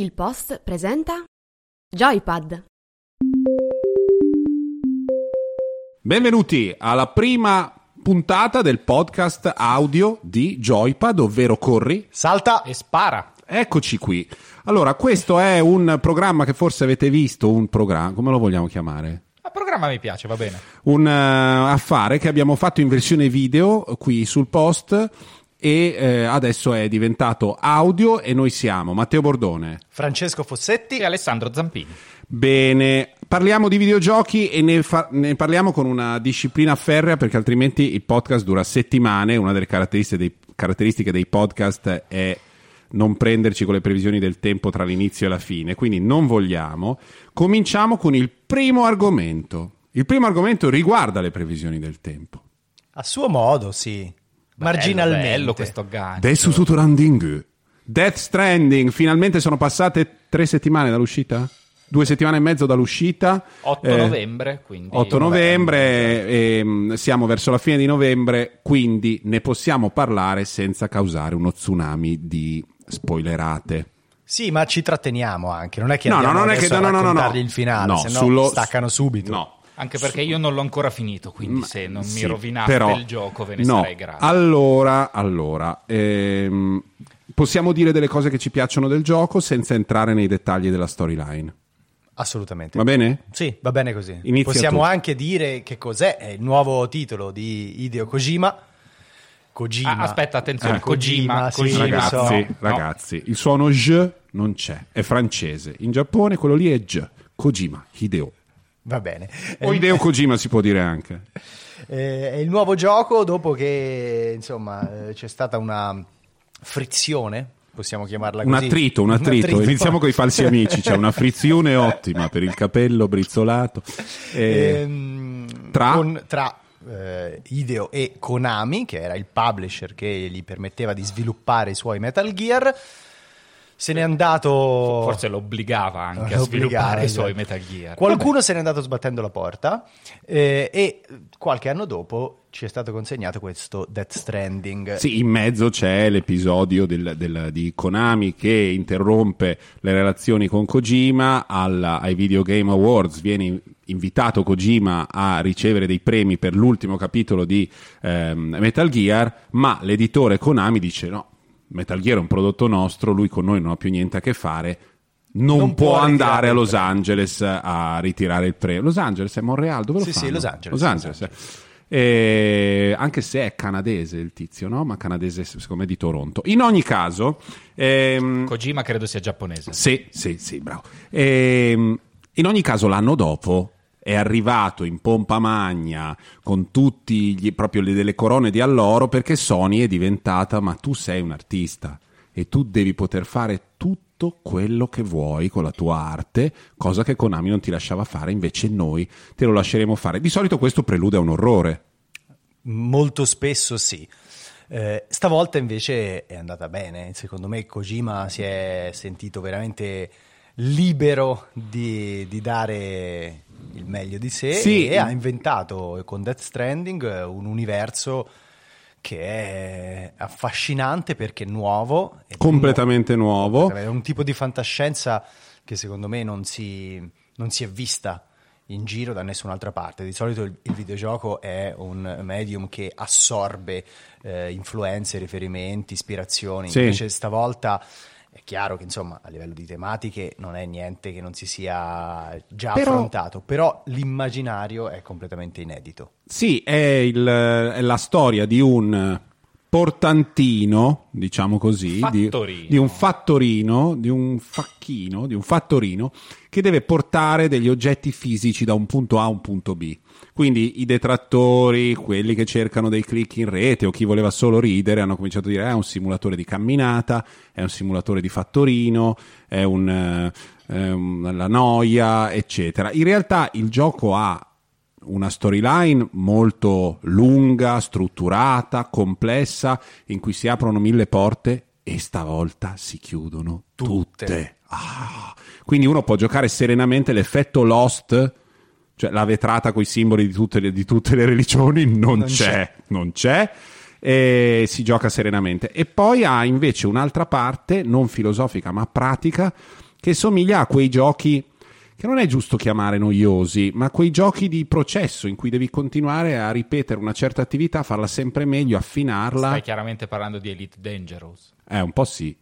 Il Post presenta Joypad. Benvenuti alla prima puntata del podcast audio di Joypad, ovvero Corri. Salta e spara. Eccoci qui. Allora, questo è un programma che forse avete visto, un programma, come lo vogliamo chiamare? Il programma mi piace, va bene. Un uh, affare che abbiamo fatto in versione video qui sul post e eh, adesso è diventato audio e noi siamo Matteo Bordone, Francesco Fossetti e Alessandro Zampini. Bene, parliamo di videogiochi e ne, fa- ne, parliamo con una disciplina ferrea perché altrimenti il podcast dura settimane. Una delle caratteristiche dei, caratteristiche dei podcast è non prenderci con le previsioni del tempo tra l'inizio e la fine, quindi non vogliamo. Cominciamo con il primo argomento. Il primo argomento riguarda le previsioni del tempo. A suo modo, sì. Marginalmente. Bello questo aggancio. Adesso tutto randing. Death Stranding, finalmente sono passate tre settimane dall'uscita? Due settimane e mezzo dall'uscita. 8 eh, novembre, quindi. 8 novembre, e, siamo verso la fine di novembre, quindi ne possiamo parlare senza causare uno tsunami di spoilerate. Sì, ma ci tratteniamo anche, non è che no, no, non è che no, no, no, no. il finale, no, se no sullo... staccano subito. No, anche perché io non l'ho ancora finito, quindi se non sì, mi rovinaste però, il gioco ve ne no, sarei grato. Allora, allora ehm, possiamo dire delle cose che ci piacciono del gioco senza entrare nei dettagli della storyline. Assolutamente. Va bene? Sì, va bene così. Inizia Possiamo tu. anche dire che cos'è è il nuovo titolo di Hideo Kojima. Kojima. Ah, aspetta, attenzione, Eh, Kojima, sì, Kojima. lo Ragazzi, so. No. ragazzi, il suono J non c'è, è francese. In Giappone quello lì è J. Kojima, Hideo. Va bene. O Hideo Kojima si può dire anche. Eh, è il nuovo gioco dopo che insomma eh, c'è stata una frizione, possiamo chiamarla Un così. attrito, un attrito. Iniziamo con i falsi amici. C'è una frizione ottima per il capello brizzolato. Eh, Ehm, tra? con- tra, eh, Hideo e Konami, che era il publisher che gli permetteva di sviluppare i suoi Metal Gear. Se n'è andato. Forse lo obbligava anche a sviluppare i esatto. suoi Metal Gear. Qualcuno se n'è andato sbattendo la porta eh, e qualche anno dopo ci è stato consegnato questo Death Stranding. Sì, in mezzo c'è l'episodio del- del- di Konami che interrompe le relazioni con Kojima alla- ai Video Game Awards. Viene invitato Kojima a ricevere dei premi per l'ultimo capitolo di ehm, Metal Gear, ma l'editore Konami dice no, Metal Gear è un prodotto nostro, lui con noi non ha più niente a che fare. Non, Non può, può andare a Los. Angeles a ritirare il premio. Los Angeles è Montreal, dove lo Sì, sì, fanno? Los Angeles, Los Los Angeles. eh. Eh, anche se è canadese il tizio, no? Ma canadese secondo me di Toronto. In ogni caso, ehm, Kojima credo sia giapponese. sì, sì, sì, bravo. Ehm, in ogni caso, l'anno dopo è arrivato in pompa magna con tutti gli, proprio le, delle corone di alloro perché Sony è diventata, ma tu sei un artista e tu devi poter fare tutto quello che vuoi con la tua arte, cosa che Konami non ti lasciava fare, invece noi te lo lasceremo fare. Di solito questo prelude a un orrore. Molto spesso sì. Eh, stavolta invece è andata bene. Secondo me Kojima si è sentito veramente libero di, di dare il meglio di sé Sì. e ha inventato con Death Stranding eh, un universo che è affascinante perché è nuovo. Completamente nuovo. È un tipo di fantascienza che secondo me non si, non si è vista in giro da nessun'altra parte. Di solito il, il videogioco è un medium che assorbe eh, influenze, riferimenti, ispirazioni. Sì. Invece stavolta è chiaro che insomma a livello di tematiche non è niente che non si sia già Però- affrontato, però l'immaginario è completamente inedito. Sì, è, il- è la storia di un portantino, diciamo così, di, di un fattorino, di un facchino, di un fattorino che deve portare degli oggetti fisici da un punto A a un punto B. Quindi i detrattori, quelli che cercano dei click in rete o chi voleva solo ridere hanno cominciato a dire "Ah, è un simulatore di camminata, è un simulatore di fattorino, è un, eh, è un- la noia, eccetera. In realtà il gioco ha una storyline molto lunga, strutturata, complessa, in cui si aprono mille porte e stavolta si chiudono tutte. Tutte. Ah, quindi uno può giocare serenamente l'effetto Lost, cioè la vetrata con i simboli di tutte le, di tutte le religioni, non, Non c'è, c'è. non c'è. E si gioca serenamente. E poi ha invece un'altra parte, non filosofica ma pratica, che somiglia a quei giochi che non è giusto chiamare noiosi, ma quei giochi di processo in cui devi continuare a ripetere una certa attività, farla sempre meglio, affinarla. Stai chiaramente parlando di Elite Dangerous. Eh, un po' sì.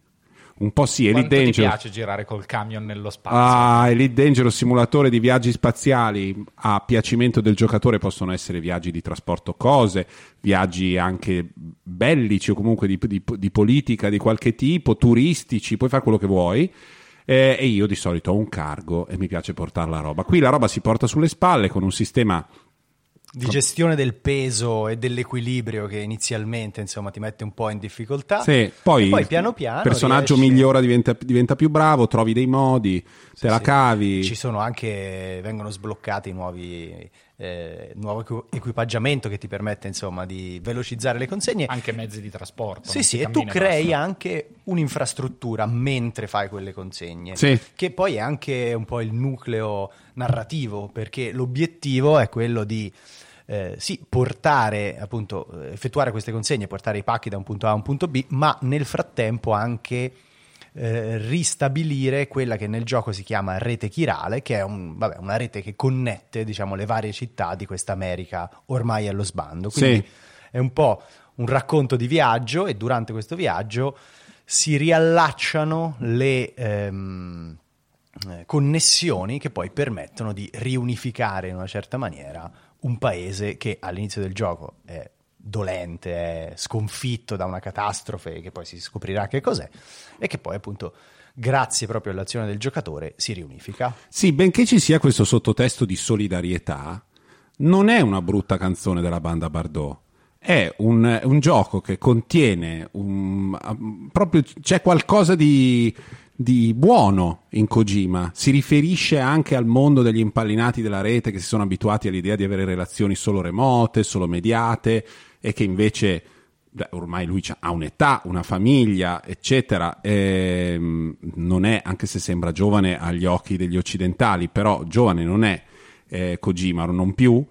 Un po' sì, Elite Quanto ti Dangerous. piace girare col camion nello spazio? Ah, Elite Dangerous simulatore di viaggi spaziali a piacimento del giocatore possono essere viaggi di trasporto cose, viaggi anche bellici o comunque di, di- di politica di qualche tipo, turistici, puoi fare quello che vuoi. Eh, e io di solito ho un cargo e mi piace portare la roba. Qui la roba si porta sulle spalle con un sistema di gestione del peso e dell'equilibrio che inizialmente insomma ti mette un po' in difficoltà Sì, poi, poi piano piano il personaggio riesci- migliora, diventa, diventa più bravo, trovi dei modi, te la Sì. cavi. ci sono anche vengono sbloccati nuovi eh, nuovo equi- equipaggiamento che ti permette insomma di velocizzare le consegne Anche mezzi di trasporto. sì sì e tu crei basta. anche un'infrastruttura mentre fai quelle consegne Sì. che poi è anche un po' il nucleo narrativo perché l'obiettivo è quello di eh, sì, portare appunto, eh, effettuare queste consegne, portare i pacchi da un punto A a un punto B, ma nel frattempo anche eh, ristabilire quella che nel gioco si chiama rete chirale, che è un- vabbè, una rete che connette diciamo, le varie città di questa America ormai allo sbando. Quindi Sì. è un po' un racconto di viaggio e durante questo viaggio si riallacciano le ehm, eh, connessioni che poi permettono di riunificare in una certa maniera un paese che all'inizio del gioco è dolente, sconfitto da una catastrofe che poi si scoprirà che cos'è e che poi appunto grazie proprio all'azione del giocatore si riunifica. Sì, benché ci sia questo sottotesto di solidarietà, non è una brutta canzone della banda Bardot. È un, un gioco che contiene un, um, proprio c'è qualcosa di, di buono in Kojima. Si riferisce anche al mondo degli impallinati della rete che si sono abituati all'idea di avere relazioni solo remote, solo mediate e che invece ormai lui ha un'età, una famiglia, eccetera. ehm, non è, anche se sembra giovane agli occhi degli occidentali, però giovane non è eh, Kojima, non più.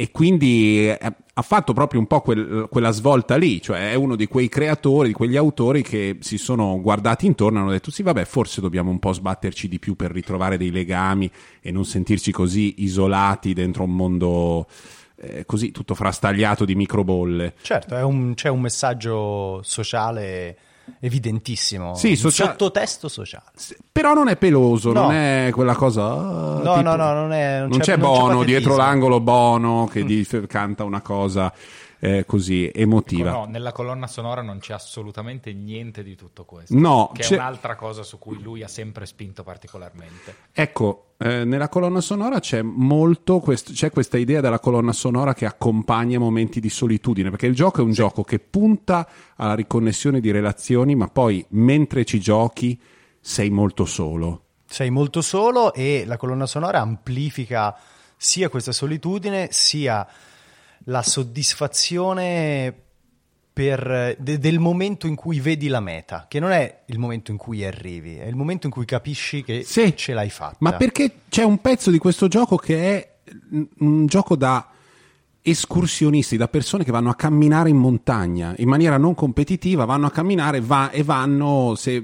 E quindi eh, ha fatto proprio un po' quel- quella svolta lì, cioè è uno di quei creatori, di quegli autori che si sono guardati intorno e hanno detto sì vabbè forse dobbiamo un po' sbatterci di più per ritrovare dei legami e non sentirci così isolati dentro un mondo eh, così tutto frastagliato di microbolle. Certo, è un- c'è un messaggio sociale evidentissimo, Sì, socia- sottotesto sociale. Però non è peloso, No. non è quella cosa. ah, No, tipo- no, no, non è- non non c'è- c'è c'è Bono patetismo. dietro l'angolo Bono che di- canta una cosa eh, così emotiva. No, nella colonna sonora non c'è assolutamente niente di tutto questo. No, che c'è- è un'altra cosa su cui lui ha sempre spinto particolarmente. Ecco, eh, nella colonna sonora c'è molto, quest- c'è questa idea della colonna sonora che accompagna momenti di solitudine, perché il gioco è un gioco che punta alla riconnessione di relazioni, ma poi mentre ci giochi sei molto solo. Sei molto solo e la colonna sonora amplifica sia questa solitudine sia la soddisfazione per- de- del momento in cui vedi la meta, che non è il momento in cui arrivi, è il momento in cui capisci che Sì. ce l'hai fatta. Ma perché c'è un pezzo di questo gioco che è un- gioco da escursionisti, da persone che vanno a camminare in montagna in maniera non competitiva, vanno a camminare va- e vanno, se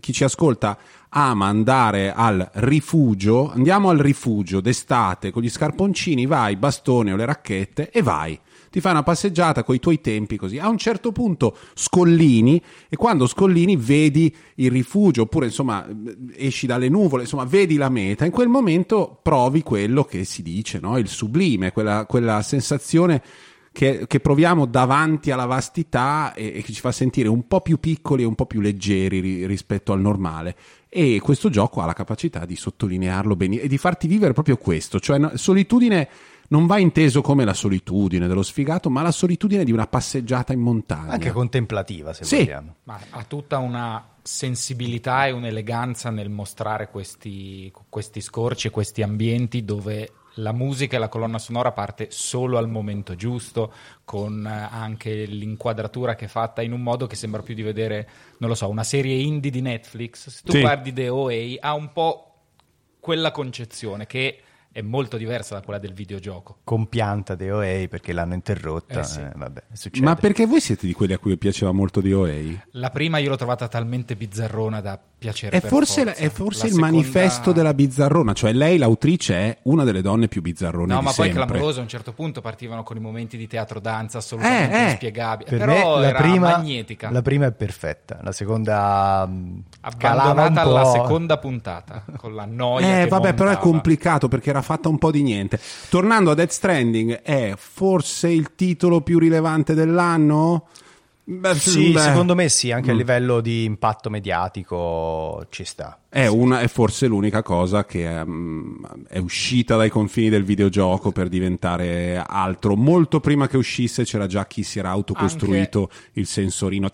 chi ci ascolta ama andare al rifugio, andiamo al rifugio d'estate con gli scarponcini, vai, bastone o le racchette e vai. Ti fai una passeggiata con i tuoi tempi così. A un certo punto scollini e quando scollini vedi il rifugio oppure insomma esci dalle nuvole, insomma vedi la meta. In quel momento provi quello che si dice, no? il sublime, quella, quella sensazione che, che proviamo davanti alla vastità e, e che ci fa sentire un po' più piccoli e un po' più leggeri ri- rispetto al normale. E questo gioco ha la capacità di sottolinearlo bene e di farti vivere proprio questo, cioè solitudine non va inteso come la solitudine dello sfigato, ma la solitudine di una passeggiata in montagna. Anche contemplativa, se Sì. vogliamo. Ma ha tutta una sensibilità e un'eleganza nel mostrare questi, questi scorci e questi ambienti dove la musica e la colonna sonora parte solo al momento giusto, con eh, anche l'inquadratura che è fatta in un modo che sembra più di vedere, non lo so, una serie indie di Netflix. Se tu Sì. guardi The OA, ha un po' quella concezione che è molto diversa da quella del videogioco. Compianta di OA perché l'hanno interrotta. Eh sì. eh, vabbè, succede. Ma perché voi siete di quelli a cui piaceva molto di OA? La prima io l'ho trovata talmente bizzarrona da piacere È per forse, forza. è forse La il seconda- manifesto della bizzarrona, cioè lei, l'autrice, è una delle donne più bizzarrone No, di ma poi sempre. clamoroso. A un certo punto partivano con i momenti di teatro danza assolutamente Eh, eh. inspiegabili. Per Però la era prima, magnetica. la prima è perfetta, la seconda un abbandonata alla seconda puntata con la noia Eh, che vabbè, però è montava. complicato perché era fatta un po' di niente. Tornando a Death Stranding, è forse il titolo più rilevante dell'anno? Beh, Sì, beh, secondo me sì, anche a Mm. livello di impatto mediatico ci sta. È, una, è forse l'unica cosa che ehm, è uscita dai confini del videogioco per diventare altro. Molto prima che uscisse c'era già chi si era autocostruito il sensorino.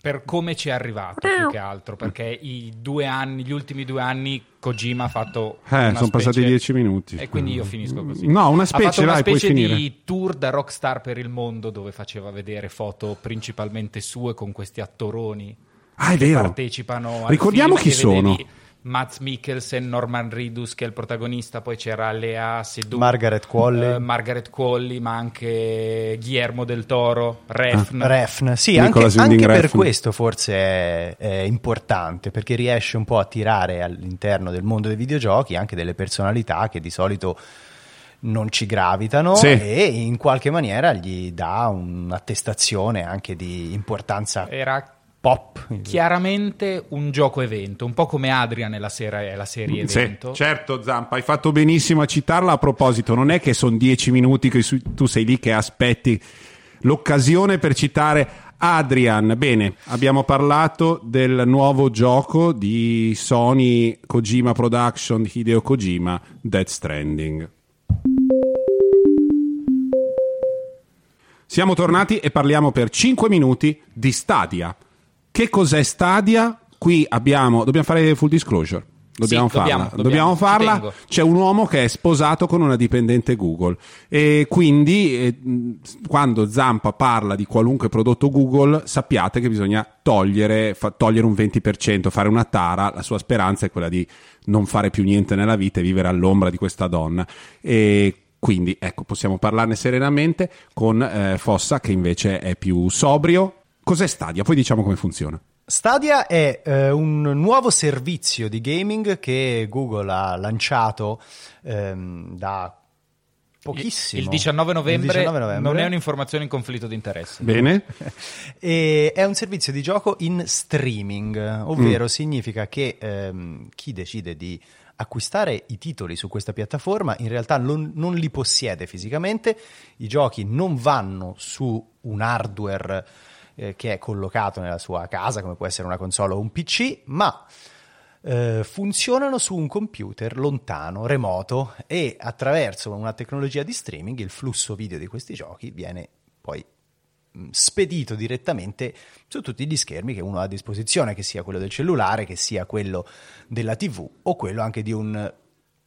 Per come ci è arrivato più che altro perché i due anni gli ultimi due anni Kojima ha fatto Eh, sono passati specie- dieci minuti. e quindi io finisco così No, una ha specie, fatto una vai, specie finire. di tour da rockstar per il mondo dove faceva vedere foto principalmente sue con questi attoroni Ah, è che vero. partecipano Ricordiamo film chi che vedevi Mads Mikkelsen, Norman Ridus che è il protagonista, poi c'era Lea Seydoux, Margaret Qualley. eh, Margaret Qualley, ma anche Guillermo del Toro, Refn. Refn, sì, anche, anche per Refn. questo forse è, è importante perché riesce un po' a tirare all'interno del mondo dei videogiochi anche delle personalità che di solito non ci gravitano Sì. e in qualche maniera gli dà un'attestazione anche di importanza Era pop. chiaramente un gioco evento, un po' come Adria nella serie, la serie Sì, evento. certo, Zampa, hai fatto benissimo a citarla. A proposito, non è che sono dieci minuti che tu sei lì che aspetti l'occasione per citare Adrian. Bene, abbiamo parlato del nuovo gioco di Sony Kojima Production, Hideo Kojima, Death Stranding. Siamo tornati e parliamo per 5 minuti di Stadia. Che cos'è Stadia? Qui abbiamo, dobbiamo fare full disclosure. Dobbiamo Sì, farla. dobbiamo, Dobbiamo farla. C'è un uomo che è sposato con una dipendente Google e quindi eh, quando Zampa parla di qualunque prodotto Google sappiate che bisogna togliere, fa- togliere un 20%, fare una tara. La sua speranza è quella di non fare più niente nella vita e vivere all'ombra di questa donna. E quindi ecco, possiamo parlarne serenamente con eh, Fossa che invece è più sobrio. Cos'è Stadia? Poi diciamo come funziona. Stadia è eh, un nuovo servizio di gaming che Google ha lanciato ehm, da pochissimo. Il 19 novembre, Il 19 novembre. non è un'informazione in conflitto di interesse. Bene? E è un servizio di gioco in streaming, ovvero significa che ehm, chi decide di acquistare i titoli su questa piattaforma in realtà non, non li possiede fisicamente, i giochi non vanno su un hardware eh, che è collocato nella sua casa, come può essere una console o un PC, ma eh, funzionano su un computer lontano, remoto e attraverso una tecnologia di streaming il flusso video di questi giochi viene poi mh, spedito direttamente su tutti gli schermi che uno ha a disposizione, che sia quello del cellulare, che sia quello della TV o quello anche di un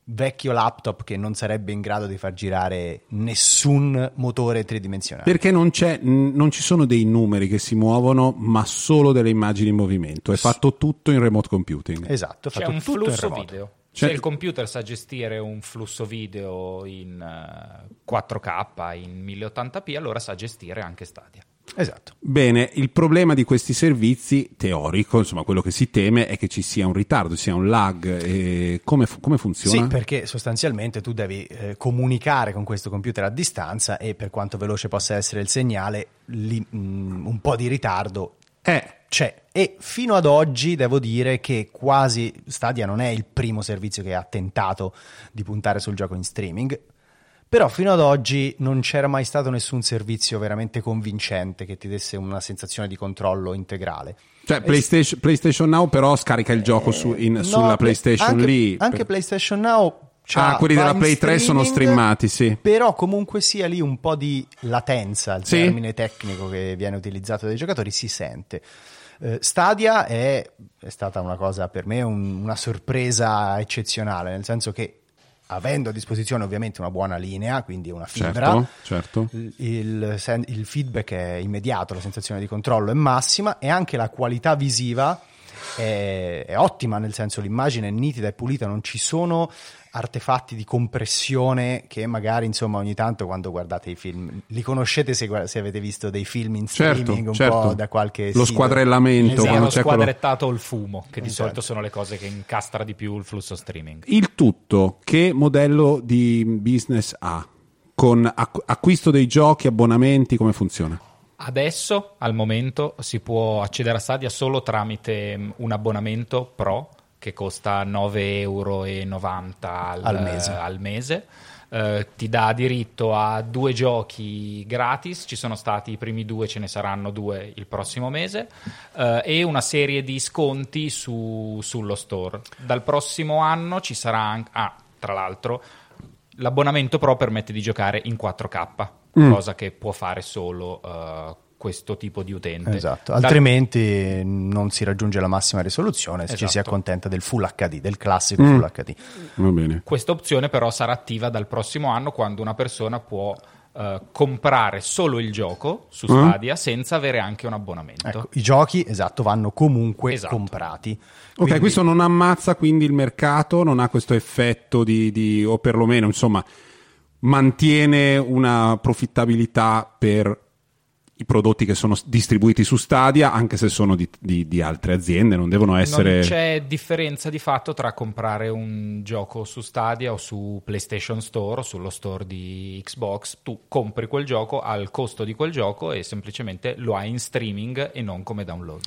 vecchio laptop che non sarebbe in grado di far girare nessun motore tridimensionale. Perché non, c'è, non ci sono dei numeri che si muovono, ma solo delle immagini in movimento. È fatto tutto in remote computing. Esatto, è C'è fatto un tutto flusso video. Cioè- Se il computer sa gestire un flusso video in eh, 4K, in 1080p, allora sa gestire anche Stadia. Esatto. Bene, il problema di questi servizi, teorico, insomma, quello che si teme è che ci sia un ritardo, sia un lag. E come, fu- come funziona? Sì, perché sostanzialmente tu devi eh, comunicare con questo computer a distanza e per quanto veloce possa essere il segnale, lì, mh, un po' di ritardo Eh, c'è. E fino ad oggi devo dire che quasi Stadia non è il primo servizio che ha tentato di puntare sul gioco in streaming. Però fino ad oggi non c'era mai stato nessun servizio veramente convincente che ti desse una sensazione di controllo integrale. cioè, PlayStation, PlayStation Now però scarica il gioco su- in- Eh, No, sulla PlayStation anche, lì. Anche Per- PlayStation Now. c'ha- Ah, quelli della in Play 3 sono streamati, sì. Però comunque sia lì un po' di latenza, il Sì. termine tecnico che viene utilizzato dai giocatori si sente. Eh, Stadia è, è stata una cosa per me un- una sorpresa eccezionale, nel senso che avendo a disposizione ovviamente una buona linea, quindi una fibra, Certo, certo. il, il feedback è immediato, la sensazione di controllo è massima e anche la qualità visiva è, è ottima, nel senso l'immagine è nitida e pulita, non ci sono artefatti di compressione che magari insomma ogni tanto quando guardate i film li conoscete se, se avete visto dei film in Certo, streaming un certo. po' da qualche Lo sito. squadrellamento, Esatto. quando c'è quello- squadrettato il fumo, che di Esatto. solito sono le cose che incastra di più il flusso streaming. Il tutto, che modello di business ha? Con acqu- acquisto dei giochi, abbonamenti, come funziona? Adesso, al momento, si può accedere a Stadia solo tramite mm, un abbonamento pro che costa 9,90 euro al, Al mese. al mese. Eh, ti dà diritto a due giochi gratis, ci sono stati i primi due, ce ne saranno due il prossimo mese, eh, e una serie di sconti su- sullo store. Dal prossimo anno ci sarà anche... Ah, tra l'altro, l'abbonamento pro permette di giocare in 4K, Mm. cosa che può fare solo eh, questo tipo di utente. Esatto, altrimenti non si raggiunge la massima risoluzione, ci si Esatto. accontenta del Full HD, del classico Mm. Full HD. Va bene. Questa opzione però sarà attiva dal prossimo anno quando una persona può eh, comprare solo il gioco su Mm. Stadia senza avere anche un abbonamento. Ecco, I giochi, esatto, vanno comunque Esatto. comprati. Ok, Quindi- questo non ammazza quindi il mercato, non ha questo effetto di, di- o perlomeno, insomma, mantiene una profittabilità per i prodotti che sono distribuiti su Stadia, anche se sono di, di- di altre aziende, non devono essere... Non c'è differenza di fatto tra comprare un gioco su Stadia o su PlayStation Store o sullo store di Xbox. Tu compri quel gioco al costo di quel gioco e semplicemente lo hai in streaming e non come download.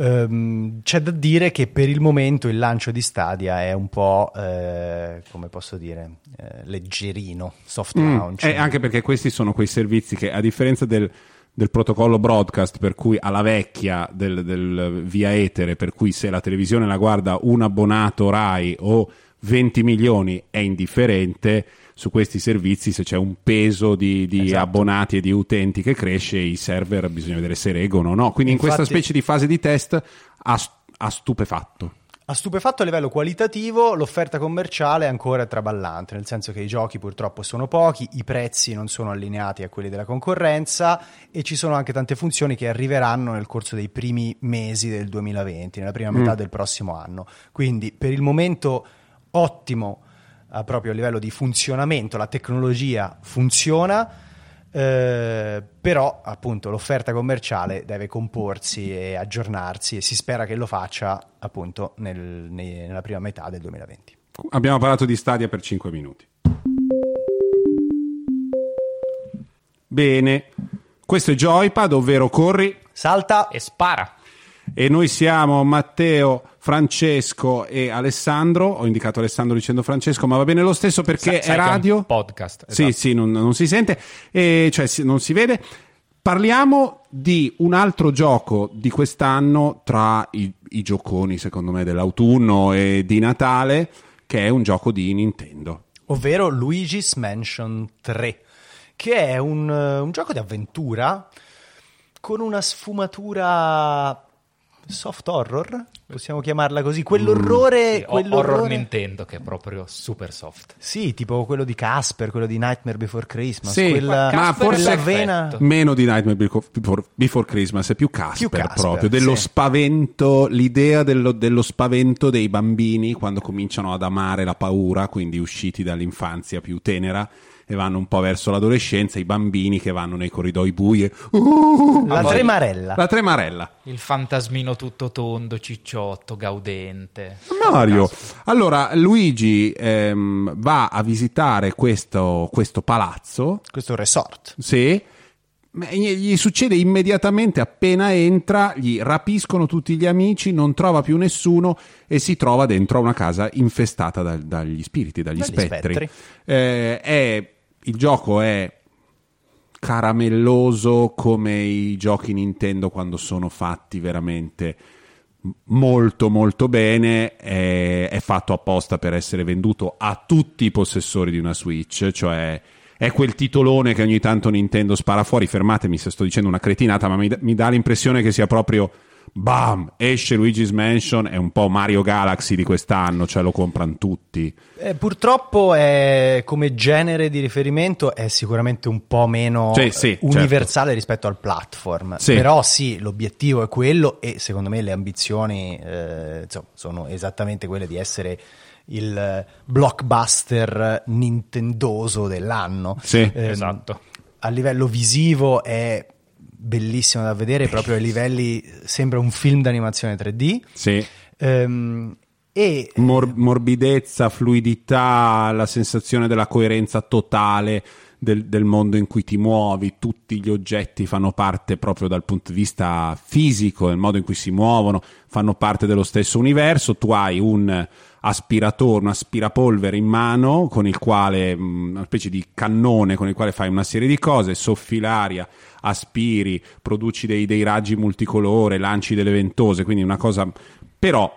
Ehm, c'è da dire che per il momento il lancio di Stadia è un po', eh, come posso dire, eh, leggerino, soft Mm, launch. eh, anche perché questi sono quei servizi che, a differenza del, del protocollo broadcast, per cui alla vecchia del, del via etere, per cui se la televisione la guarda un abbonato Rai o 20 milioni è indifferente, su questi servizi se c'è un peso di, di Esatto. abbonati e di utenti che cresce, i server bisogna vedere se reggono o no. Quindi in questa Infatti- specie di fase di test ha, ha stupefatto. Ha stupefatto a livello qualitativo, l'offerta commerciale è ancora traballante, nel senso che i giochi purtroppo sono pochi, i prezzi non sono allineati a quelli della concorrenza e ci sono anche tante funzioni che arriveranno nel corso dei primi mesi del 2020, nella prima metà del prossimo anno. Quindi per il momento ottimo eh, proprio a livello di funzionamento, la tecnologia funziona. Eh, però appunto l'offerta commerciale deve comporsi e aggiornarsi e si spera che lo faccia appunto nel- nei- nella prima metà del 2020. Abbiamo parlato di Stadia per 5 minuti. Bene, questo è Joypad, ovvero corri, Salta E spara! e noi siamo Matteo, Francesco e Alessandro. Ho indicato Alessandro dicendo Francesco, ma va bene lo stesso perché Sai- è che è un radio. podcast. Sì, esatto. sì, non, non si sente, e, cioè non si vede. Parliamo di un altro gioco di quest'anno tra i, i gioconi, secondo me, dell'autunno e di Natale, che è un gioco di Nintendo. ovvero Luigi's Mansion 3, che è un, un gioco di avventura con una sfumatura soft horror, possiamo chiamarla così, quell'orrore... Sì, ho- quell'orrore... horror Nintendo che è proprio super soft. Sì, tipo quello di Casper, quello di Nightmare Before Christmas, Sì, quella, ma Casper forse vena... Meno di Nightmare Before, Before- Before Christmas, è più Casper, Più Casper, proprio, dello sì. spavento, l'idea dello, dello spavento dei bambini quando cominciano ad amare la paura, quindi usciti dall'infanzia più tenera e vanno un po' verso l'adolescenza, i bambini che vanno nei corridoi bui e... Uh, La poi- tremarella. la tremarella. Il fantasmino tutto tondo, cicciotto, gaudente. Mario, allora Luigi ehm, va a visitare questo, questo palazzo Questo resort. Sì. Gli succede immediatamente appena entra, gli rapiscono tutti gli amici, non trova più nessuno e si trova dentro a una casa infestata dal- dagli spiriti, dagli, Dagli spettri. spettri. Eh, è- il gioco è caramelloso come i giochi Nintendo quando sono fatti veramente molto molto bene è, è fatto apposta per essere venduto a tutti i possessori di una Switch cioè è quel titolone che ogni tanto Nintendo spara fuori. Fermatemi se sto dicendo una cretinata ma mi, mi dà l'impressione che sia proprio bam esce Luigi's Mansion è un po' Mario Galaxy di quest'anno cioè lo comprano tutti Eh, purtroppo è, come genere di riferimento è sicuramente un po' meno Sì, sì, eh, universale rispetto al platform. Sì. Però sì, l'obiettivo è quello e secondo me le ambizioni eh, insomma, sono esattamente quelle di essere il blockbuster nintendoso dell'anno. Sì. Ehm, Esatto. A livello visivo è bellissimo da vedere, proprio ai livelli sembra un film d'animazione 3D. Sì. Ehm, e Mor- morbidezza, fluidità, la sensazione della coerenza totale del, del mondo in cui ti muovi, tutti gli oggetti fanno parte proprio dal punto di vista fisico, del modo in cui si muovono, fanno parte dello stesso universo, tu hai un aspiratore, un aspirapolvere in mano con il quale, mh, una specie di cannone con il quale fai una serie di cose, soffi l'aria, aspiri, produci dei, dei raggi multicolore, lanci delle ventose, quindi una cosa... però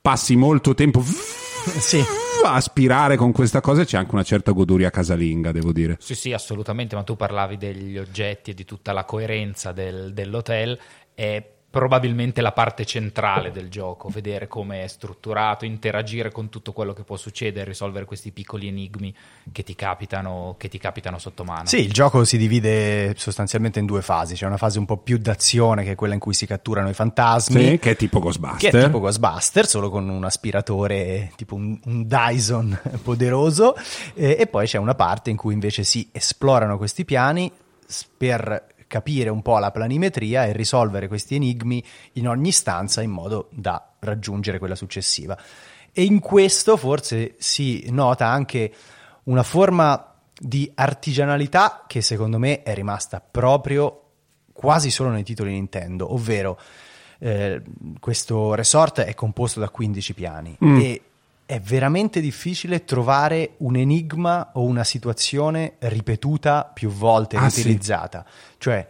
passi molto tempo sì. a aspirare con questa cosa e c'è anche una certa goduria casalinga, devo dire. Sì, sì, assolutamente, ma tu parlavi degli oggetti e di tutta la coerenza del- dell'hotel, è probabilmente la parte centrale del gioco, vedere come è strutturato, interagire con tutto quello che può succedere, risolvere questi piccoli enigmi che ti capitano, che ti capitano sotto mano. Sì, il gioco si divide sostanzialmente in due fasi. C'è una fase un po' più d'azione, che è quella in cui si catturano i fantasmi. Sì, che è tipo Che Ghostbuster. è tipo Ghostbuster, solo con un aspiratore tipo un, un Dyson poderoso. Eh, e poi c'è una parte in cui invece si esplorano questi piani per capire un po' la planimetria e risolvere questi enigmi in ogni stanza in modo da raggiungere quella successiva. E in questo forse si nota anche una forma di artigianalità che secondo me è rimasta proprio quasi solo nei titoli Nintendo, ovvero eh, questo resort è composto da 15 piani Mm. e è veramente difficile trovare un enigma o una situazione ripetuta più volte, Ah, sì. utilizzata. Cioè,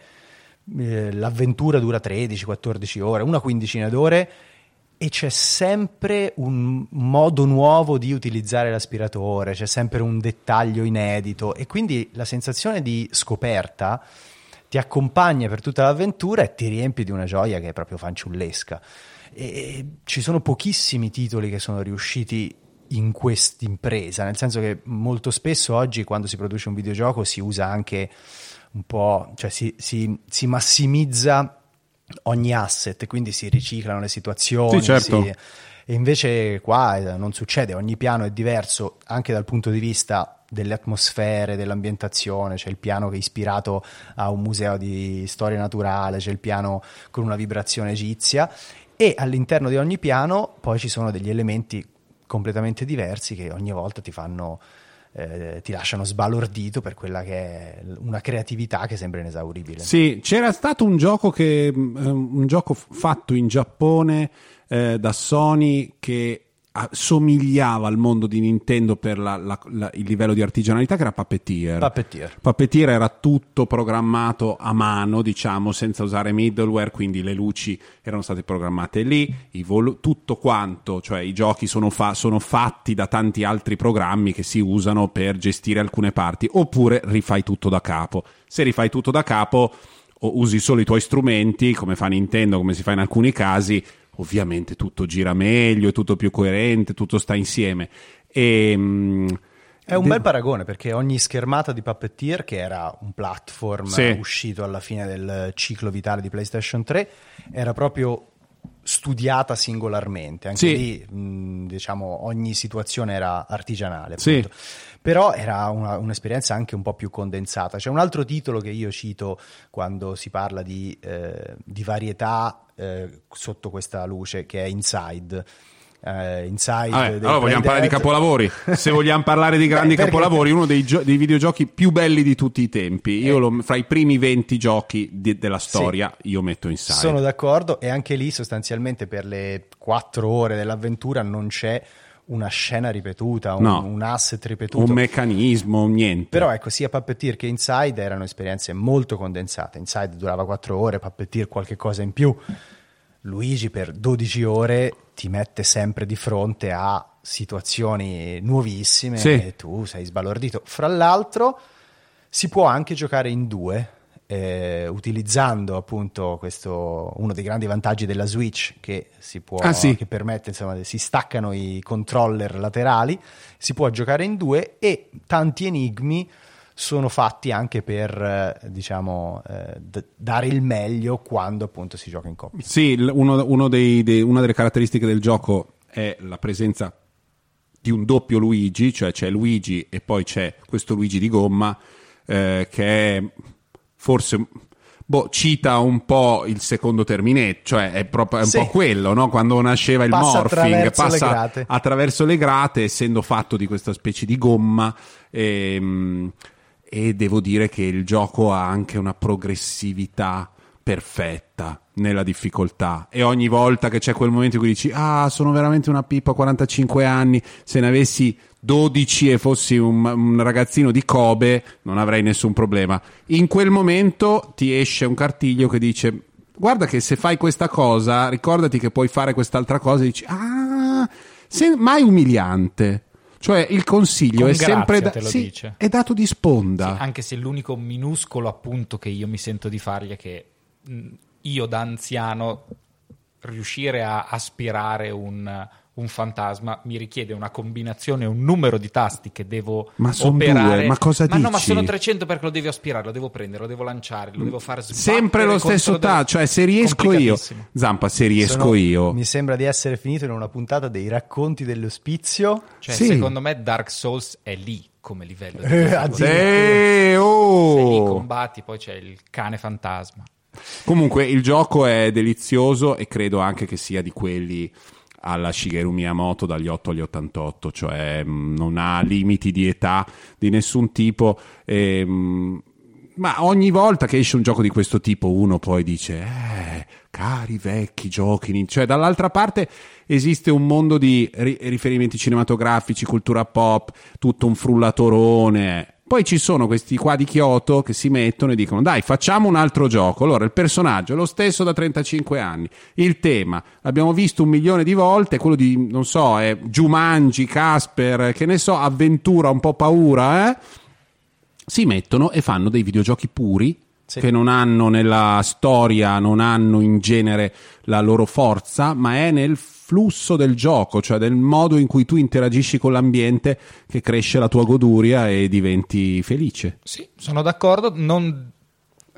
eh, l'avventura dura 13-14 ore, una quindicina d'ore e c'è sempre un modo nuovo di utilizzare l'aspiratore, c'è sempre un dettaglio inedito e quindi la sensazione di scoperta ti accompagna per tutta l'avventura e ti riempie di una gioia che è proprio fanciullesca. E ci sono pochissimi titoli che sono riusciti in quest'impresa, nel senso che molto spesso oggi quando si produce un videogioco si usa anche un po', cioè si, si- si massimizza ogni asset, quindi si riciclano le situazioni. Sì, certo. si- e invece qua eh, non succede, ogni piano è diverso anche dal punto di vista delle atmosfere, dell'ambientazione, c'è il piano che è ispirato a un museo di storia naturale, c'è il piano con una vibrazione egizia e all'interno di ogni piano poi ci sono degli elementi completamente diversi che ogni volta ti fanno eh, ti lasciano sbalordito per quella che è una creatività che sembra inesauribile. Sì, c'era stato un gioco che mh, eh, un gioco fatto in Giappone eh, da Sony che somigliava al mondo di Nintendo per la- la- la- il livello di artigianalità che era Puppeteer. Puppeteer. Puppeteer era tutto programmato a mano, diciamo, senza usare middleware, quindi le luci erano state programmate lì, i volu- tutto quanto, cioè i giochi sono, fa- sono fatti da tanti altri programmi che si usano per gestire alcune parti, oppure rifai tutto da capo. Se rifai tutto da capo o usi solo i tuoi strumenti, come fa Nintendo, come si fa in alcuni casi, ovviamente tutto gira meglio, è tutto più coerente, tutto sta insieme. E, mm, È un bel paragone perché ogni schermata di Puppeteer, che era un platform Sì. uscito alla fine del ciclo vitale di PlayStation 3, era proprio studiata singolarmente. Anche Sì. lì, mh, diciamo, ogni situazione era artigianale. Sì. Però era una- un'esperienza anche un po' più condensata. C'è un altro titolo che io cito quando si parla di, eh, di varietà eh, sotto questa luce, che è Inside. Eh, Inside dei allora vogliamo parlare di capolavori. Se vogliamo parlare di grandi Beh, capolavori, uno dei, gio- dei videogiochi più belli di tutti i tempi. Eh. Io lo- fra i primi 20 giochi di- della storia, io metto Inside. Sono d'accordo e anche lì sostanzialmente per le quattro ore dell'avventura non c'è una scena ripetuta, un, No. un asset ripetuto. un meccanismo, niente. Però ecco, sia Puppeteer che Inside erano esperienze molto condensate. Inside durava 4 ore, Puppeteer qualche cosa in più. Luigi per 12 ore ti mette sempre di fronte a situazioni nuovissime Sì. e tu sei sbalordito. Fra l'altro si può anche giocare in due, eh, utilizzando appunto questo, uno dei grandi vantaggi della Switch che si può, Ah, sì. che permette, insomma, si staccano i controller laterali, si può giocare in due e tanti enigmi sono fatti anche per, eh, diciamo, eh, d- dare il meglio quando appunto si gioca in coppia. Sì, uno- uno dei- dei- una delle caratteristiche del gioco è la presenza di un doppio Luigi, cioè c'è Luigi e poi c'è questo Luigi di gomma eh, che è forse boh, cita un po' il secondo Terminator, cioè è proprio è un Sì. po' quello, no? quando nasceva il Passa morphing, attraverso le passa grate. attraverso le grate, essendo fatto di questa specie di gomma. ehm, e devo dire che il gioco ha anche una progressività perfetta nella difficoltà. E ogni volta che c'è quel momento in cui dici ah sono veramente una pippa a 45 anni se ne avessi 12 e fossi un, un ragazzino di Kobe non avrei nessun problema. In quel momento ti esce un cartiglio che dice guarda che se fai questa cosa ricordati che puoi fare quest'altra cosa e dici ah se- mai umiliante. Cioè il consiglio Con è sempre da- te lo sì, dice. è dato di sponda. Sì, anche se l'unico minuscolo appunto che io mi sento di fargli è che io da anziano riuscire a aspirare un, un fantasma mi richiede una combinazione, un numero di tasti che devo Ma operare. due, ma cosa no, ma dici? sono 300 perché lo devi aspirare, lo devo prendere, lo devo lanciare, lo devo far sbattere sempre lo stesso del- tasto cioè se riesco io. Zampa se riesco Sono- io Mi sembra di essere finito in una puntata dei racconti dell'ospizio. Cioè, Sì. secondo me Dark Souls è lì come livello di Eh, addirittura. Sì, Se lì oh! combatti, poi c'è il cane fantasma. Comunque il gioco è delizioso e credo anche che sia di quelli alla Shigeru Miyamoto dagli 8 agli 88, cioè mh, non ha limiti di età di nessun tipo. e, mh, ma ogni volta che esce un gioco di questo tipo uno poi dice, eh, cari vecchi giochi, nin-" cioè dall'altra parte esiste un mondo di ri- riferimenti cinematografici, cultura pop, tutto un frullatorone. Poi ci sono questi qua di Kyoto che si mettono e dicono dai facciamo un altro gioco. Allora il personaggio è lo stesso da 35 anni, il tema l'abbiamo visto un milione di volte, quello di non so, è Jumanji, Casper, che ne so, avventura, un po' paura, eh? Si mettono e fanno dei videogiochi puri Sì. che non hanno nella storia, non hanno in genere la loro forza, ma è nel flusso del gioco, cioè del modo in cui tu interagisci con l'ambiente che cresce la tua goduria e diventi felice. Sì, sono d'accordo. Non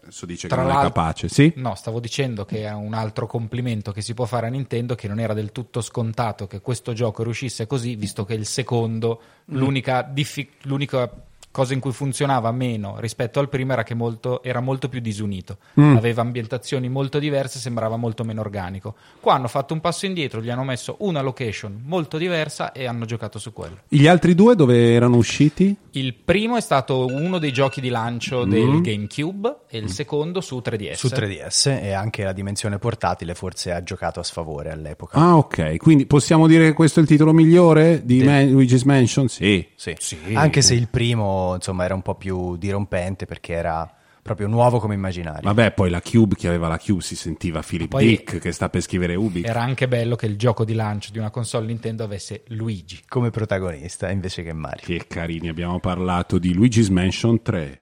Adesso dice Tra che non è capace, sì? No, stavo dicendo che è un altro complimento che si può fare a Nintendo che non era del tutto scontato che questo gioco riuscisse così, visto che il secondo, l'unica, diffi- l'unica cosa in cui funzionava meno rispetto al primo era che molto- era molto più disunito. Aveva ambientazioni molto diverse, sembrava molto meno organico. Qua hanno fatto un passo indietro, gli hanno messo una location molto diversa e hanno giocato su quello. Gli altri due dove erano usciti? Il primo è stato uno dei giochi di lancio del GameCube e il secondo su 3DS. Su 3DS e anche la dimensione portatile forse ha giocato a sfavore all'epoca. Ah, ok. Quindi possiamo dire che questo è il titolo migliore di. Man- Luigi's Mansion? Sì. Sì. Sì. Anche se il primo insomma era un po' più dirompente perché era proprio nuovo come immaginario. Vabbè, poi la Cube, chi aveva la Cube si sentiva Philip Poi- Dick che sta per scrivere Ubi. Era anche bello che il gioco di lancio di una console Nintendo avesse Luigi. Come protagonista invece che Mario. Che carini, abbiamo parlato di Luigi's Mansion 3.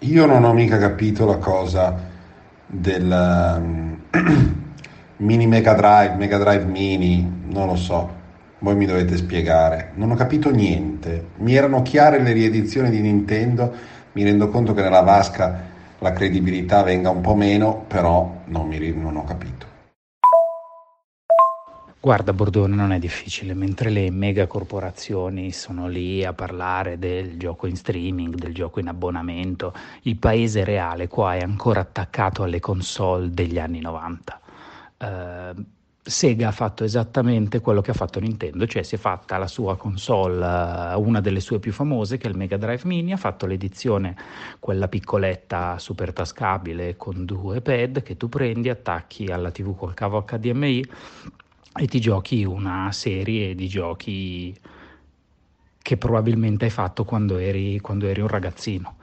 Io non ho mica capito la cosa del um, mini Mega Drive, Mega Drive mini, non lo so. Voi mi dovete spiegare. Non ho capito niente. Mi erano chiare le riedizioni di Nintendo, mi rendo conto che nella vasca la credibilità venga un po' meno, però non, mi non ho capito. Guarda Bordone, non è difficile, mentre le megacorporazioni sono lì a parlare del gioco in streaming, del gioco in abbonamento, il paese reale qua è ancora attaccato alle console degli anni 90. Eh, Sega ha fatto esattamente quello che ha fatto Nintendo, cioè si è fatta la sua console, eh, una delle sue più famose, che è il Mega Drive Mini, ha fatto l'edizione, quella piccoletta super tascabile con due pad che tu prendi, attacchi alla TV col cavo HDMI e ti giochi una serie di giochi che probabilmente hai fatto quando eri, quando eri un ragazzino.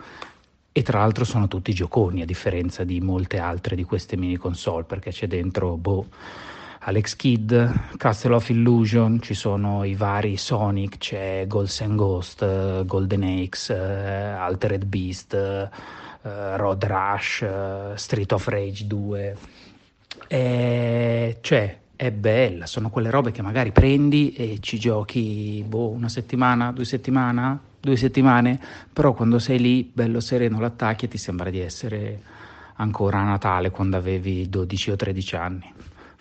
E tra l'altro sono tutti gioconi, a differenza di molte altre di queste mini console, perché c'è dentro boh, Alex Kidd, Castle of Illusion, ci sono i vari Sonic, c'è Ghosts and Ghost, eh, Golden Axe, eh, Altered Beast, eh, Road Rush, Street of Rage 2. E, cioè, è bella, sono quelle robe che magari prendi e ci giochi boh, una settimana, due settimane, due settimane, però quando sei lì, bello sereno, l'attacchi e ti sembra di essere ancora a Natale quando avevi 12 o 13 anni.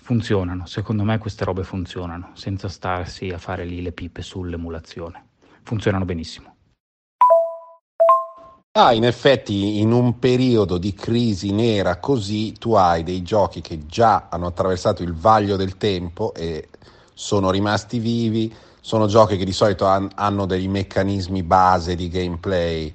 Funzionano, secondo me queste robe funzionano, senza starsi a fare lì le pipe sull'emulazione. Funzionano benissimo. Ah, in effetti in un periodo di crisi nera così tu hai dei giochi che già hanno attraversato il vaglio del tempo e sono rimasti vivi, sono giochi che di solito han- hanno dei meccanismi base di gameplay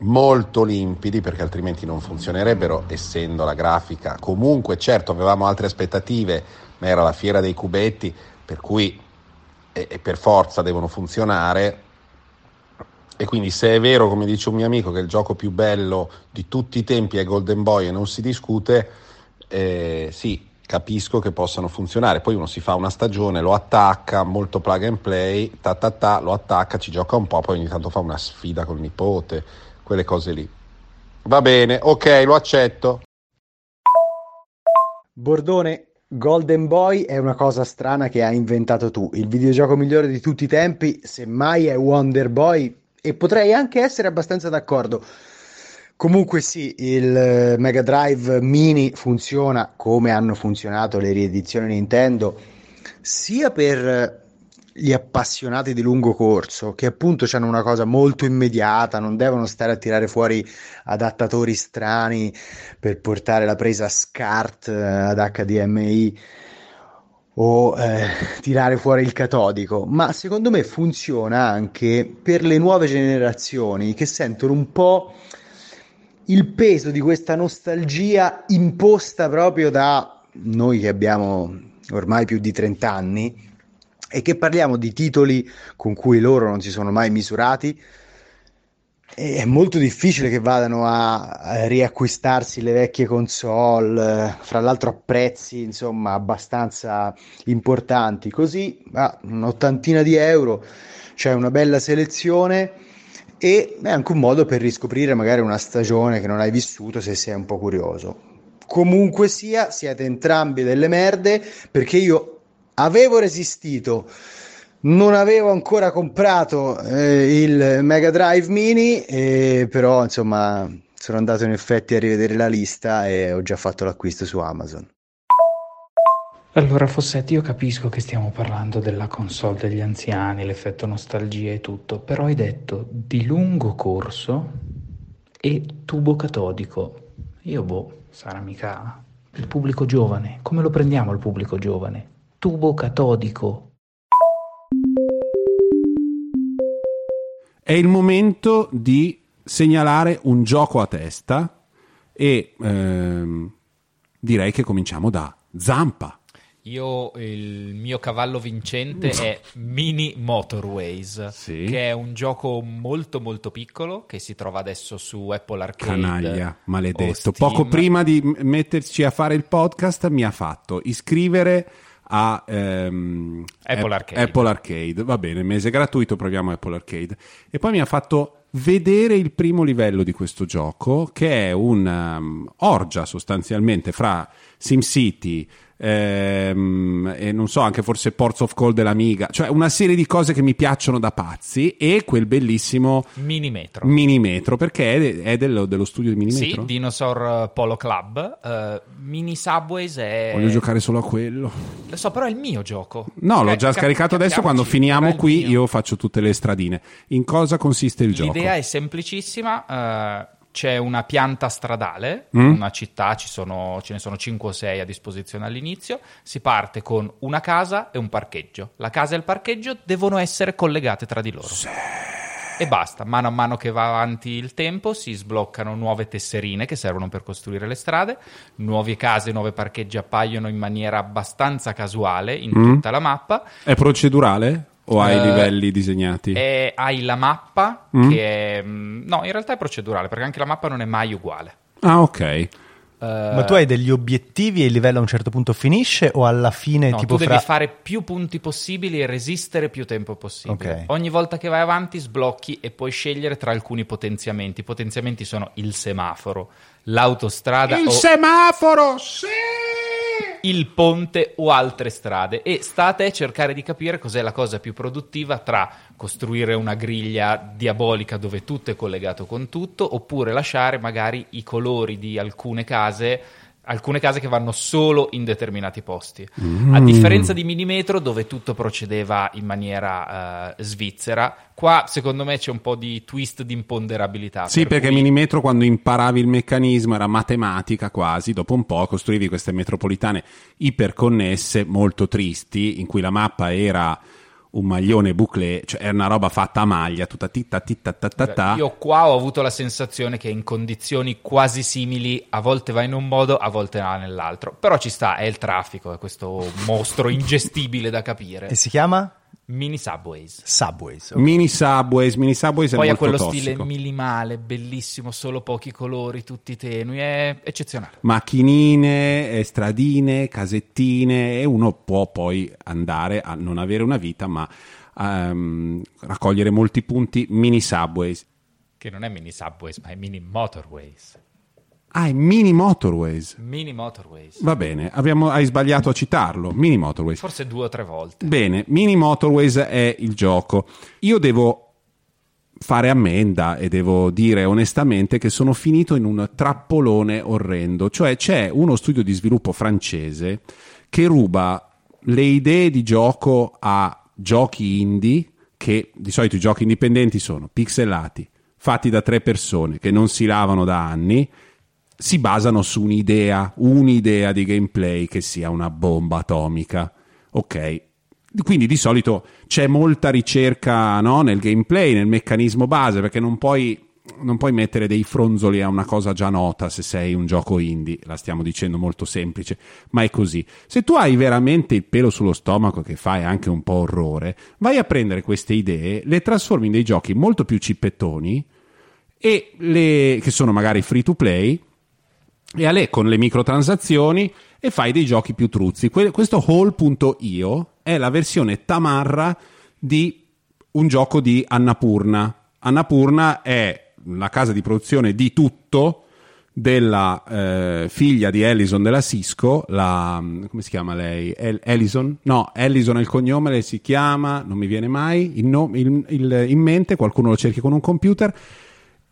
molto limpidi perché altrimenti non funzionerebbero essendo la grafica. Comunque certo avevamo altre aspettative ma era la fiera dei cubetti per cui e, e per forza devono funzionare. E quindi se è vero come dice un mio amico che il gioco più bello di tutti i tempi è Golden Boy e non si discute eh, sì capisco che possano funzionare. Poi uno si fa una stagione lo attacca molto plug and play ta ta ta lo attacca ci gioca un po' poi ogni tanto fa una sfida col nipote quelle cose lì. Va bene, ok, lo accetto. Bordone, Golden Boy è una cosa strana che hai inventato tu. Il videogioco migliore di tutti i tempi, semmai è Wonder Boy, e potrei anche essere abbastanza d'accordo. Comunque sì, il eh, Mega Drive Mini funziona come hanno funzionato le riedizioni Nintendo, sia per gli appassionati di lungo corso, che appunto hanno una cosa molto immediata, non devono stare a tirare fuori adattatori strani per portare la presa SCART eh, ad HDMI o eh, tirare fuori il catodico, ma secondo me funziona anche per le nuove generazioni che sentono un po' il peso di questa nostalgia imposta proprio da noi che abbiamo ormai più di 30 anni e che parliamo di titoli con cui loro non si sono mai misurati. È molto difficile che vadano a riacquistarsi le vecchie console, fra l'altro a prezzi insomma abbastanza importanti. Così a un'ottantina di euro c'è una bella selezione e è anche un modo per riscoprire magari una stagione che non hai vissuto se sei un po' curioso. Comunque sia, siete entrambi delle merde perché io avevo resistito, non avevo ancora comprato eh, il Mega Drive Mini, eh, però insomma sono andato in effetti a rivedere la lista e ho già fatto l'acquisto su Amazon. Allora Fossetti, io capisco che stiamo parlando della console degli anziani, l'effetto nostalgia e tutto, però hai detto di lungo corso e tubo catodico. Io boh, sarà mica il pubblico giovane. Come lo prendiamo il pubblico giovane? Tubo catodico. È il momento di segnalare un gioco a testa e ehm, direi che cominciamo da Zampa. Io il mio cavallo vincente è Mini Motorways, Sì. che è un gioco molto molto piccolo che si trova adesso su Apple Arcade. Canaglia, maledetto. Poco prima di metterci a fare il podcast mi ha fatto iscrivere a ehm, Apple App- Arcade. Apple Arcade. Va bene, mese gratuito, proviamo Apple Arcade. E poi mi ha fatto vedere il primo livello di questo gioco, che è un um, orgia sostanzialmente fra SimCity ehm, e non so, anche forse Ports of Call dell'Amiga, cioè una serie di cose che mi piacciono da pazzi e quel bellissimo Minimetro. Minimetro, perché è, è dello, dello studio di Minimetro. Sì, Dinosaur Polo Club. Eh, Mini Subways è... Voglio giocare solo a quello. Lo so, però è il mio gioco. No, l'ho Ca- già cap- scaricato adesso. Quando finiamo qui, mio. io faccio tutte le stradine. In cosa consiste il gioco? L'idea è semplicissima. eh, c'è una pianta stradale, Mm. una città, ci sono- ce ne sono 5 o 6 a disposizione all'inizio. Si parte con una casa e un parcheggio. La casa e il parcheggio devono essere collegate tra di loro. E basta, mano a mano che va avanti il tempo si sbloccano nuove tesserine che servono per costruire le strade, nuove case, nuovi parcheggi appaiono in maniera abbastanza casuale in Mm. tutta la mappa. È procedurale o hai Eh, livelli disegnati? E hai la mappa Mm. che è... mm, No, in realtà è procedurale perché anche la mappa non è mai uguale. Ah, ok. Ma tu hai degli obiettivi e il livello a un certo punto finisce o alla fine No, tipo tu fra... devi fare più punti possibili e resistere più tempo possibile. Ok. Ogni volta che vai avanti sblocchi e puoi scegliere tra alcuni potenziamenti. I potenziamenti sono il semaforo, l'autostrada Il o semaforo, sì! Il ponte o altre strade e sta a cercare di capire cos'è la cosa più produttiva tra costruire una griglia diabolica dove tutto è collegato con tutto oppure lasciare magari i colori di alcune case alcune case che vanno solo in determinati posti. Mm. A differenza di Minimetro, dove tutto procedeva in maniera eh, svizzera, qua secondo me c'è un po' di twist di imponderabilità. Sì, per perché cui- Minimetro quando imparavi il meccanismo era matematica quasi, dopo un po' costruivi queste metropolitane iperconnesse, molto tristi, in cui la mappa era un maglione bouclé, cioè era una roba fatta a maglia, tutta titta titta ta ta ta. Io qua ho avuto la sensazione che in condizioni quasi simili a volte va in un modo, a volte va nell'altro. Però ci sta, è il traffico, è questo mostro ingestibile da capire. E si chiama Mini Subways. Subways. ok. Mini Subways, Mini Subways è Poi ha quello tossico. stile minimale, bellissimo, solo pochi colori, tutti tenui, è eccezionale. macchinine, eh, stradine, casettine e uno può poi andare a non avere una vita ma ehm, raccogliere molti punti mini subways. Che non è Mini Subways, ma è Mini Motorways. Ah, è mini motorways. Mini Motorways. Va bene, abbiamo- hai sbagliato a citarlo. Mini motorways. Forse due o tre volte. Bene, Mini Motorways è il gioco. Io devo fare ammenda e devo dire onestamente che sono finito in un trappolone orrendo. Cioè c'è uno studio di sviluppo francese che ruba le idee di gioco a giochi indie, che di solito i giochi indipendenti sono pixelati, fatti da tre persone che non si lavano da anni, si basano su un'idea, un'idea di gameplay che sia una bomba atomica. Ok. Quindi di solito c'è molta ricerca no, nel gameplay, nel meccanismo base, perché non puoi, non puoi mettere dei fronzoli a una cosa già nota se sei un gioco indie, la stiamo dicendo molto semplice, ma è così. Se tu hai veramente il pelo sullo stomaco che fai anche un po' orrore, vai a prendere queste idee, le trasformi in dei giochi molto più cippettoni e le, che sono magari free to play e a lei con le microtransazioni e fai dei giochi più truzzi. Que- questo Hall.io è la versione tamarra di un gioco di Annapurna. Annapurna è la casa di produzione di tutto della eh, figlia di Ellison della Cisco, la come si chiama lei? El- Ellison? No, Ellison è il cognome, lei si chiama, non mi viene mai il nome il- il- in mente, qualcuno lo cerchi con un computer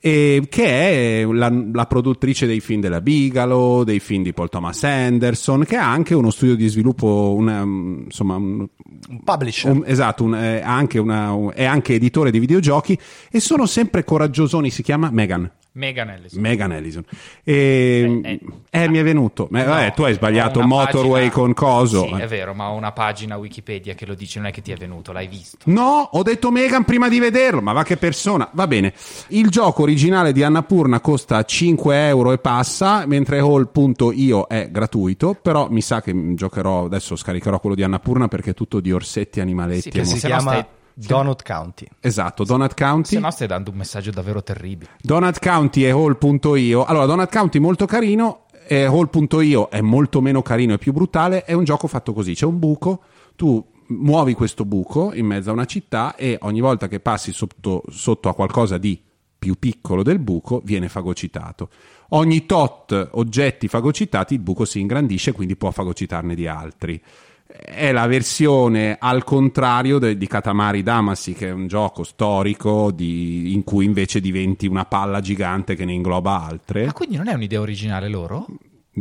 e che è la, la produttrice dei film della Bigalo, dei film di Paul Thomas Anderson, che ha anche uno studio di sviluppo, una, mm, insomma, un, Un publisher. un- esatto, un- è, anche una- un- è anche editore di videogiochi e sono sempre coraggiosoni, si chiama Megan. Megan Ellison. Megan Ellison. E, Eh, eh, mi è venuto. Ma, vabbè, No, tu hai sbagliato Motorway pagina- con coso. Sì, è vero, ma ho una pagina Wikipedia che lo dice, non è che ti è venuto, l'hai visto. No, ho detto Megan prima di vederlo, ma va che persona. Va bene. Il gioco originale di Annapurna costa 5 euro e passa, mentre Hall.io è gratuito, però mi sa che giocherò, adesso scaricherò quello di Annapurna perché è tutto di orsetti, animaletti. Sì, e che si chiama stai- Donut County. Esatto, Donut County. Se no stai dando un messaggio davvero terribile. Donut County e Hall.io. Allora, Donut County è molto carino, e Hall.io è molto meno carino e più brutale. È un gioco fatto così: c'è un buco, tu muovi questo buco in mezzo a una città e ogni volta che passi sotto, sotto a qualcosa di più piccolo del buco viene fagocitato. Ogni tot oggetti fagocitati il buco si ingrandisce, quindi può fagocitarne di altri. È la versione al contrario de- di Katamari Damacy, che è un gioco storico di- in cui invece diventi una palla gigante che ne ingloba altre. Ma quindi non è un'idea originale loro?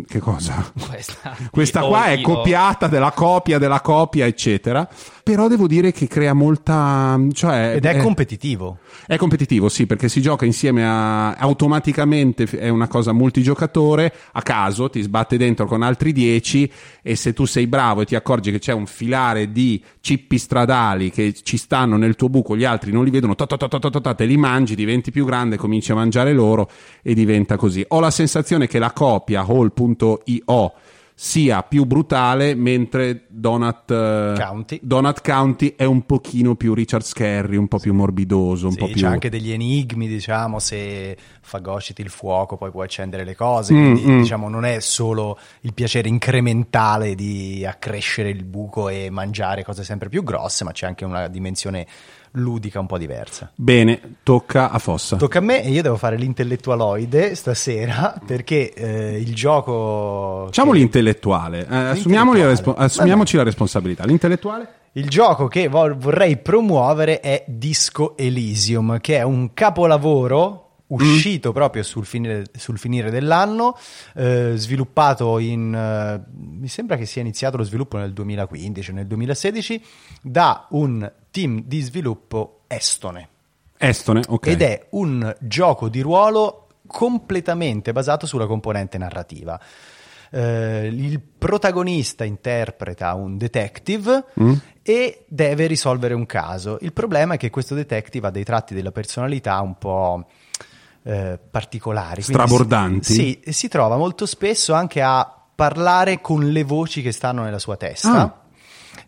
Che cosa? Questa, Questa qua è io- copiata della copia della copia, eccetera. Però devo dire che crea molta. Cioè, Ed è eh, competitivo. è competitivo, sì, perché si gioca insieme a. automaticamente è una cosa multigiocatore, a caso ti sbatte dentro con altri 10 e se tu sei bravo e ti accorgi che c'è un filare di cippi stradali che ci stanno nel tuo buco, gli altri non li vedono, ta ta ta, te li mangi, diventi più grande, cominci a mangiare loro e diventa così. Ho la sensazione che la copia Hall.io sia più brutale mentre Donut eh, County. Donut County è un pochino più Richard Scarry, un po' più morbidoso, un Sì, po' c'è più anche degli enigmi, diciamo, se fagociti il fuoco poi puoi accendere le cose, Mm, quindi mm. diciamo non è solo il piacere incrementale di accrescere il buco e mangiare cose sempre più grosse, ma c'è anche una dimensione ludica un po' diversa. Bene, tocca a Fossa. Tocca a me e io devo fare l'intellettualoide stasera perché eh, il gioco... Facciamo che- l'intellettuale, eh, assumiamoli la respo- L'intellettuale. assumiamoci la responsabilità. L'intellettuale? Il gioco che vo- vorrei promuovere è Disco Elysium, che è un capolavoro uscito proprio sul finire, sul finire dell'anno, eh, sviluppato in... eh, mi sembra che sia iniziato lo sviluppo nel 2015 o nel 2016 da un team di sviluppo estone. Estone, ok. Ed è un gioco di ruolo completamente basato sulla componente narrativa. Eh, il protagonista interpreta un detective Mm? e deve risolvere un caso. Il problema è che questo detective ha dei tratti della personalità un po' eh, particolari. Strabordanti? Si, sì, si trova molto spesso anche a parlare con le voci che stanno nella sua testa. Ah.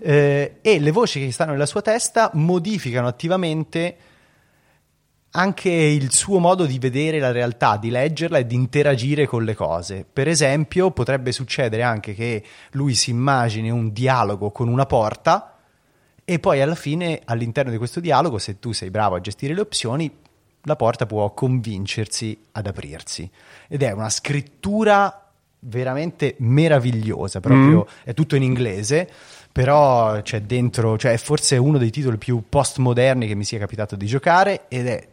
Eh, e le voci che stanno nella sua testa modificano attivamente anche il suo modo di vedere la realtà, di leggerla e di interagire con le cose. Per esempio, potrebbe succedere anche che lui si immagini un dialogo con una porta e poi alla fine, all'interno di questo dialogo, se tu sei bravo a gestire le opzioni, la porta può convincersi ad aprirsi. Ed è una scrittura veramente meravigliosa, proprio è tutto in inglese, però c'è dentro, cioè è forse uno dei titoli più postmoderni che mi sia capitato di giocare ed è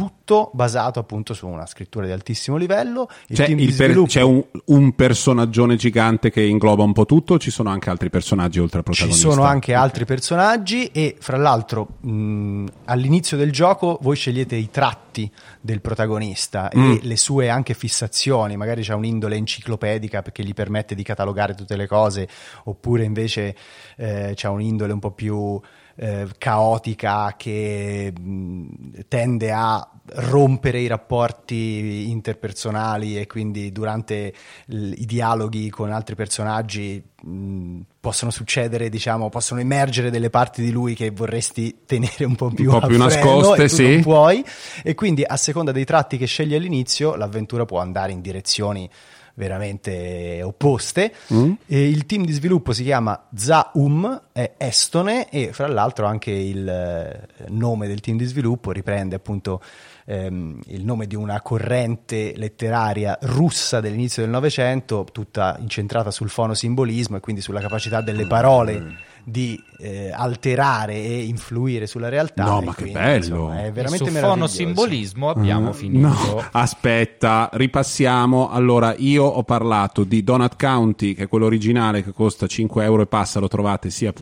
tutto basato appunto su una scrittura di altissimo livello. Di per- c'è un, un personaggione gigante che ingloba un po' tutto o ci sono anche altri personaggi oltre al Ci protagonista? sono anche Ok. altri personaggi e fra l'altro mh, all'inizio del gioco voi scegliete i tratti del protagonista Mm. e le sue anche fissazioni, magari c'è un'indole enciclopedica perché gli permette di catalogare tutte le cose oppure invece eh, c'è un'indole un po' più eh, caotica che mh, tende a rompere i rapporti interpersonali e quindi durante l- i dialoghi con altri personaggi mh, possono succedere, diciamo, possono emergere delle parti di lui che vorresti tenere un po' più, Un po' più nascoste, e sì. non puoi e quindi a seconda dei tratti che scegli all'inizio l'avventura può andare in direzioni veramente opposte. Mm? E il team di sviluppo si chiama Zaum, è estone e fra l'altro anche il eh, nome del team di sviluppo riprende appunto ehm, il nome di una corrente letteraria russa dell'inizio del Novecento, tutta incentrata sul fonosimbolismo e quindi sulla capacità delle parole di eh, alterare e influire sulla realtà. No, ma che quindi, bello. insomma, è veramente meraviglioso. fonosimbolismo abbiamo Ah, finito. No, aspetta, ripassiamo. Allora, io ho parlato di Donut County, che è quello originale che costa 5 euro e passa, lo trovate sia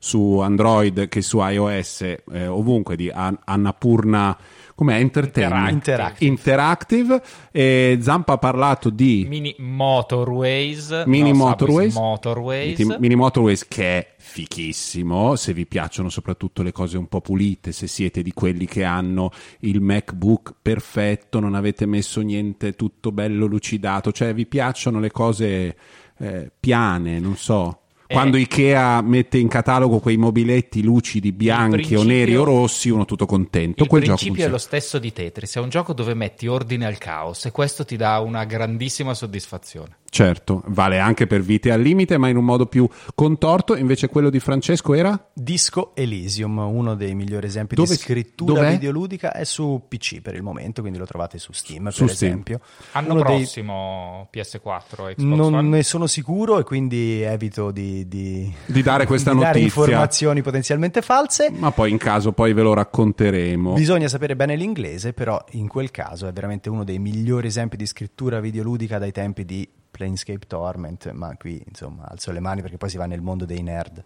su Android che su iOS, eh, ovunque, di An- Annapurna, com'è? Entertainment. Interactive. Interactive. E Zampa ha parlato di Mini Motorways. Mini no, Motorways. Motorways. Mini- Mini Motorways che è fichissimo, se vi piacciono soprattutto le cose un po' pulite, se siete di quelli che hanno il MacBook perfetto, non avete messo niente, tutto bello lucidato, cioè vi piacciono le cose eh, piane, non so. Eh. Quando Ikea mette in catalogo quei mobiletti lucidi bianchi o neri o rossi, uno tutto contento. Il Quel principio è lo stesso di Tetris, è un gioco dove metti ordine al caos e questo ti dà una grandissima soddisfazione. Certo, vale anche per vite al limite, ma in un modo più contorto. Invece quello di Francesco era? Disco Elysium, uno dei migliori esempi Dove- di scrittura dov'è? videoludica, è su PC per il momento, quindi lo trovate su Steam, Su per Steam. esempio. Anno Uno dei- prossimo PS4 Xbox Non One. ne sono sicuro e quindi evito di, di- Di dare questa di dare notizia. informazioni potenzialmente false. Ma poi in caso poi ve lo racconteremo. Bisogna sapere bene l'inglese, però in quel caso è veramente uno dei migliori esempi di scrittura videoludica dai tempi di Planescape Torment, ma qui insomma alzo le mani perché poi si va nel mondo dei nerd.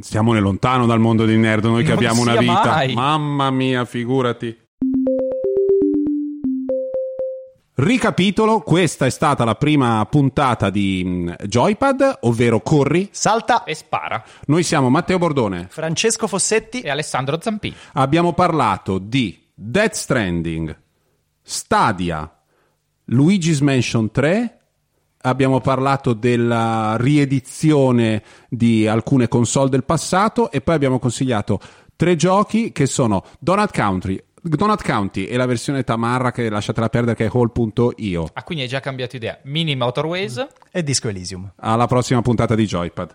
Siamo lontano dal mondo dei nerd, noi che Non abbiamo una vita. mai. Mamma mia, figurati. Ricapitolo, questa è stata la prima puntata di mm, Joypad, ovvero Corri. Salta E spara. Noi siamo Matteo Bordone. Francesco Fossetti E Alessandro Zampini. Abbiamo parlato di Death Stranding, Stadia, Luigi's Mansion 3. Abbiamo parlato della riedizione di alcune console del passato e poi abbiamo consigliato tre giochi che sono Donut Country, Donut County e la versione Tamarra che lasciatela perdere che è Hall.io. Ah, quindi hai già cambiato idea. Mini Motorways. e Disco Elysium. Alla prossima puntata di Joypad.